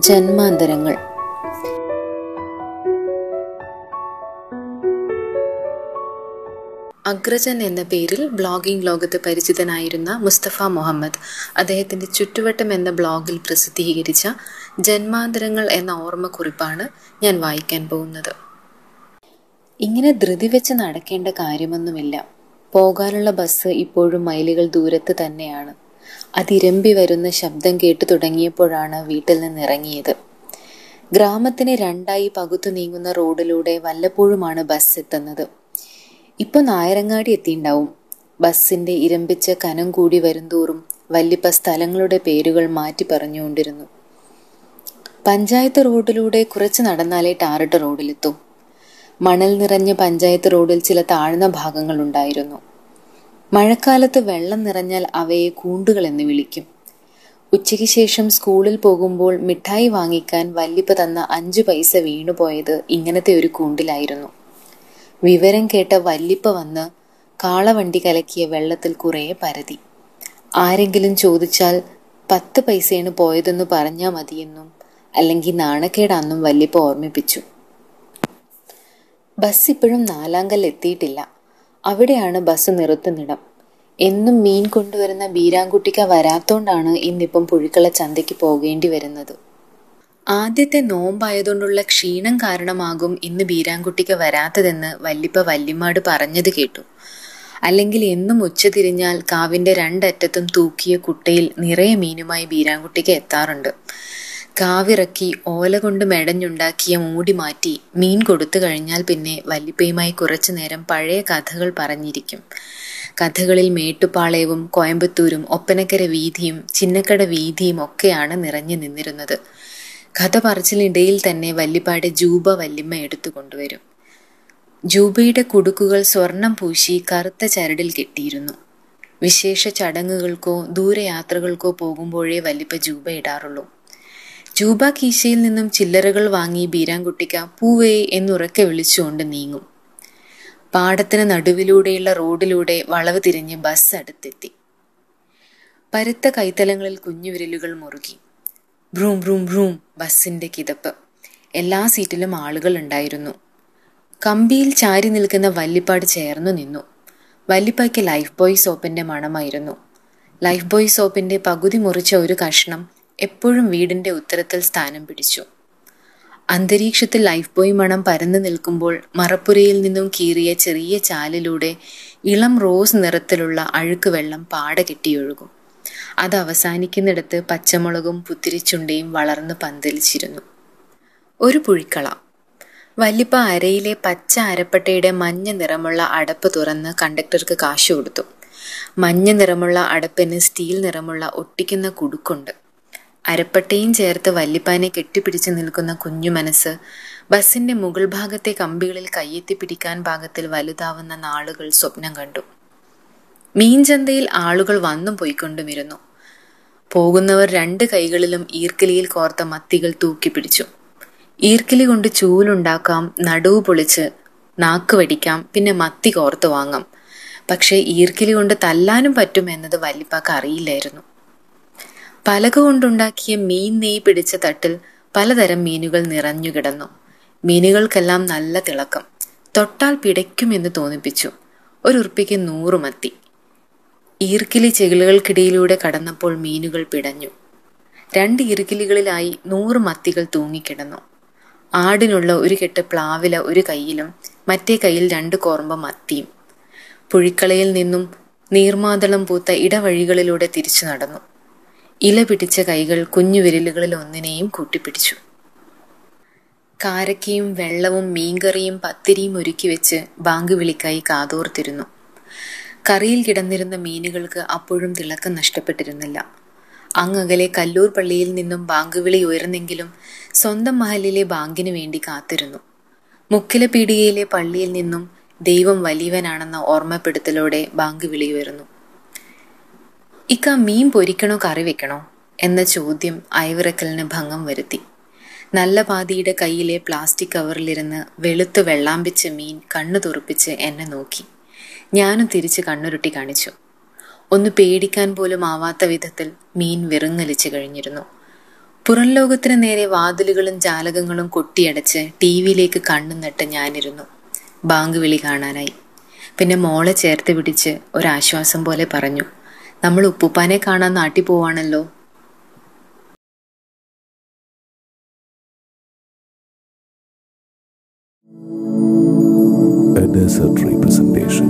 ജന്മാന്തരങ്ങൾ. അഗ്രജൻ എന്ന പേരിൽ ബ്ലോഗിംഗ് ലോകത്ത് പരിചിതനായിരുന്ന മുസ്തഫ മുഹമ്മദ് അദ്ദേഹത്തിന്റെ ചുറ്റുവട്ടം എന്ന ബ്ലോഗിൽ പ്രസിദ്ധീകരിച്ച ജന്മാന്തരങ്ങൾ എന്ന ഓർമ്മക്കുറിപ്പാണ് ഞാൻ വായിക്കാൻ പോകുന്നത്. ഇങ്ങനെ ധൃതി വെച്ച് നടക്കേണ്ട കാര്യമൊന്നുമില്ല. പോകാനുള്ള ബസ് ഇപ്പോഴും മൈലുകൾ ദൂരത്ത് തന്നെയാണ്. അതിരമ്പി വരുന്ന ശബ്ദം കേട്ടു തുടങ്ങിയപ്പോഴാണ് വീട്ടിൽ നിന്നിറങ്ങിയത്. ഗ്രാമത്തിന് രണ്ടായി പകുത്തു നീങ്ങുന്ന റോഡിലൂടെ വല്ലപ്പോഴുമാണ് ബസ് എത്തുന്നത്. ഇപ്പൊ നായരങ്ങാടി എത്തിണ്ടാവും. ബസ്സിന്റെ ഇരമ്പിച്ച കനം കൂടി വരുംതോറും വല്ലിപ്പ സ്ഥലങ്ങളുടെ പേരുകൾ മാറ്റി പറഞ്ഞുകൊണ്ടിരുന്നു. പഞ്ചായത്ത് റോഡിലൂടെ കുറച്ച് നടന്നാലേ ടാറിട്ട റോഡിലെത്തും. മണൽ നിറഞ്ഞ പഞ്ചായത്ത് റോഡിൽ ചില താഴ്ന്ന ഭാഗങ്ങൾ ഉണ്ടായിരുന്നു. മഴക്കാലത്ത് വെള്ളം നിറഞ്ഞാൽ അവയെ കൂണ്ടുകൾ എന്ന് വിളിക്കും. ഉച്ചയ്ക്ക് ശേഷം സ്കൂളിൽ പോകുമ്പോൾ മിഠായി വാങ്ങിക്കാൻ വല്ലിപ്പ തന്ന അഞ്ചു പൈസ വീണുപോയത് ഇങ്ങനത്തെ ഒരു കൂണ്ടിലായിരുന്നു. വിവരം കേട്ട വല്ലിപ്പ വന്ന് കാളവണ്ടി കലക്കിയ വെള്ളത്തിൽ കുറേ പരതി. ആരെങ്കിലും ചോദിച്ചാൽ പത്ത് പൈസയാണ് പോയതെന്ന് പറഞ്ഞാൽ മതിയെന്നും അല്ലെങ്കിൽ നാണക്കേടാന്നും വല്ലിപ്പ ഓർമ്മിപ്പിച്ചു. ബസ് ഇപ്പോഴും നാലാങ്കൽ എത്തിയിട്ടില്ല അവിടെയാണ് ബസ് നിർത്തുന്നിടം. എന്നും മീൻ കൊണ്ടുവരുന്ന ബീരാൻകുട്ടിക്ക വരാത്തോണ്ടാണ് ഇന്നിപ്പം പുഴുക്കള ചന്തയ്ക്ക് പോകേണ്ടി വരുന്നത്. ആദ്യത്തെ നോമ്പായതുകൊണ്ടുള്ള ക്ഷീണം കാരണമാകും ഇന്ന് ബീരാൻകുട്ടിക്ക് വരാത്തതെന്ന് വല്ലിപ്പ വല്യമ്മാട് പറഞ്ഞത് കേട്ടു. അല്ലെങ്കിൽ എന്നും ഉച്ച തിരിഞ്ഞാൽ കാവിന്റെ രണ്ടറ്റത്തും തൂക്കിയ കുട്ടയിൽ നിറയെ മീനുമായി ബീരാൻകുട്ടിക്ക് എത്താറുണ്ട്. കാവിറക്കി ഓല കൊണ്ട് മെടഞ്ഞുണ്ടാക്കിയ മൂടി മാറ്റി മീൻ കൊടുത്തു കഴിഞ്ഞാൽ പിന്നെ വല്ലിപ്പയുമായി കുറച്ചു നേരം പഴയ കഥകൾ പറഞ്ഞിരിക്കും. കഥകളിൽ മേട്ടുപാളയവും കോയമ്പത്തൂരും ഒപ്പനക്കര വീതിയും ചിന്നക്കട വീതിയും ഒക്കെയാണ് നിറഞ്ഞു നിന്നിരുന്നത്. കഥ പറച്ചിലിടയിൽ തന്നെ വല്ലിപ്പാടെ ജൂബ വല്ലിമ്മ എടുത്തു കൊണ്ടുവരും. ജൂബയുടെ കുടുക്കുകൾ സ്വർണം പൂശി കറുത്ത ചരടിൽ കെട്ടിയിരുന്നു. വിശേഷ ചടങ്ങുകൾക്കോ ദൂരയാത്രകൾക്കോ പോകുമ്പോഴേ വല്ലിപ്പ ജൂബ ഇടാറുള്ളൂ. ജൂബ കീശയിൽ നിന്നും ചില്ലറകൾ വാങ്ങി ബീരാൻകുട്ടിക്ക പൂവേ എന്നുറക്കെ വിളിച്ചുകൊണ്ട് നീങ്ങും. പാടത്തിന് നടുവിലൂടെയുള്ള റോഡിലൂടെ വളവ് തിരിഞ്ഞ് ബസ് അടുത്തെത്തി. പരുത്ത കൈത്തലങ്ങളിൽ കുഞ്ഞുവിരലുകൾ മുറുകി. ബ്രൂം ബ്രൂം ബ്രൂം ബസ്സിന്റെ കിതപ്പ്. എല്ലാ സീറ്റിലും ആളുകൾ ഉണ്ടായിരുന്നു. കമ്പിയിൽ ചാരി നിൽക്കുന്ന വല്ലിപ്പാട് ചേർന്നു നിന്നു. വല്ലിപ്പായ്ക്ക് ലൈഫ് ബോയ് സോപ്പിന്റെ മണമായിരുന്നു. ലൈഫ് ബോയ് സോപ്പിന്റെ പകുതി മുറിച്ച ഒരു കഷ്ണം എപ്പോഴും വീടിന്റെ ഉത്തരത്തിൽ സ്ഥാനം പിടിച്ചു. അന്തരീക്ഷത്തിൽ ലൈഫ് ബോയ് മണം പരന്നു നിൽക്കുമ്പോൾ മറപ്പുരയിൽ നിന്നും കീറിയ ചെറിയ ചാലിലൂടെ ഇളം റോസ് നിറത്തിലുള്ള അഴുക്ക് വെള്ളം പാടെ കെട്ടിയൊഴുകും. അത് അവസാനിക്കുന്നിടത്ത് പച്ചമുളകും പുത്തിരിച്ചുണ്ടയും വളർന്ന് പന്തലിച്ചിരുന്നു. ഒരു പുഴിക്കള. വല്ലിപ്പ അരയിലെ പച്ച അരപ്പട്ടയുടെ മഞ്ഞ നിറമുള്ള അടപ്പ് തുറന്ന് കണ്ടക്ടർക്ക് കാശ് കൊടുത്തു. മഞ്ഞ നിറമുള്ള അടപ്പിന് സ്റ്റീൽ നിറമുള്ള ഒട്ടിക്കുന്ന കുടുക്കുണ്ട്. അരപ്പട്ടയും ചേർത്ത് വല്ലിപ്പാനെ കെട്ടിപ്പിടിച്ച് നിൽക്കുന്ന കുഞ്ഞു മനസ്സ് ബസിന്റെ മുകൾ ഭാഗത്തെ കമ്പികളിൽ കയ്യെത്തി പിടിക്കാൻ പാകത്തിൽ വലുതാവുന്ന നാളുകൾ സ്വപ്നം കണ്ടു. മീൻചന്തയിൽ ആളുകൾ വന്നും പോയിക്കൊണ്ടുമിരുന്നു. പോകുന്നവർ രണ്ട് കൈകളിലും ഈർക്കിലിയിൽ കോർത്ത മത്തികൾ തൂക്കിപ്പിടിച്ചു. ഈർക്കിലി കൊണ്ട് ചൂലുണ്ടാക്കാം നടുവ് പൊളിച്ച് നാക്ക് വടിക്കാം പിന്നെ മത്തി കോർത്ത് വാങ്ങാം. പക്ഷേ ഈർക്കിലി കൊണ്ട് തല്ലാനും പറ്റും എന്നത് വല്ലിപ്പാക്ക് അറിയില്ലായിരുന്നു. പലക കൊണ്ടുണ്ടാക്കിയ മീൻ നെയ് പിടിച്ച തട്ടിൽ പലതരം മീനുകൾ നിറഞ്ഞു കിടന്നു. മീനുകൾക്കെല്ലാം നല്ല തിളക്കം. തൊട്ടാൽ പിടയ്ക്കുമെന്ന് തോന്നിപ്പിച്ചു. ഒരു ഉറുപ്പിക്ക് നൂറ് മത്തി. ഈർക്കിലി ചെകിളുകൾക്കിടയിലൂടെ കടന്നപ്പോൾ മീനുകൾ പിടഞ്ഞു. രണ്ട് ഇറുകിലികളിലായി നൂറ് മത്തികൾ തൂങ്ങിക്കിടന്നു. ആടിനുള്ള ഒരു കെട്ട് പ്ലാവില ഒരു കൈയിലും മറ്റേ കൈയിൽ രണ്ട് കോർമ്പ മത്തിയും. പുഴിക്കളയിൽ നിന്നും നീർമാതളം പൂത്ത ഇടവഴികളിലൂടെ തിരിച്ചു നടന്നു. ഇല പിടിച്ച കൈകൾ കുഞ്ഞുവിരലുകളിൽ ഒന്നിനെയും കൂട്ടിപ്പിടിച്ചു. കാരക്കയും വെള്ളവും മീൻകറിയും പത്തിരിയും ഒരുക്കി വെച്ച് ബാങ്ക് വിളിക്കായി കാതോർത്തിരുന്നു. കറിയിൽ കിടന്നിരുന്ന മീനുകൾക്ക് അപ്പോഴും തിളക്കം നഷ്ടപ്പെട്ടിരുന്നില്ല. അങ്ങകലെ കല്ലൂർ പള്ളിയിൽ നിന്നും ബാങ്ക് വിളി ഉയർന്നെങ്കിലും സ്വന്തം മഹലിലെ ബാങ്കിനു വേണ്ടി കാത്തിരുന്നു. മുക്കില പീടികയിലെ പള്ളിയിൽ നിന്നും ദൈവം വലിയവനാണെന്ന ഓർമ്മപ്പെടുത്തലോടെ ബാങ്ക് വിളി ഉയർന്നു. ഇക്ക മീൻ പൊരിക്കണോ കറി വെക്കണോ എന്ന ചോദ്യം അയവിറക്കലിന് ഭംഗം വരുത്തി. നല്ല പാതിയുടെ കയ്യിലെ പ്ലാസ്റ്റിക് കവറിലിരുന്ന് വെളുത്ത് വെള്ളാമ്പിച്ച മീൻ കണ്ണു തുറപ്പിച്ച് എന്നെ നോക്കി. ഞാനും തിരിച്ച് കണ്ണുരുട്ടി കാണിച്ചു. ഒന്ന് പേടിക്കാൻ പോലും ആവാത്ത വിധത്തിൽ മീൻ വിറങ്ങലിച്ചു കഴിഞ്ഞിരുന്നു. പുറം ലോകത്തിന് നേരെ വാതിലുകളും ജാലകങ്ങളും കൊട്ടിയടച്ച് ടി വിയിലേക്ക് കണ്ണു നട്ട് ഞാനിരുന്നു. ബാങ്ക് വിളി കാണാനായി. പിന്നെ മോളെ ചേർത്ത് പിടിച്ച് ഒരാശ്വാസം പോലെ പറഞ്ഞു. നമ്മൾ ഉപ്പുപ്പാനെ കാണാൻ നാട്ടിൽ പോവാണല്ലോ A desert representation.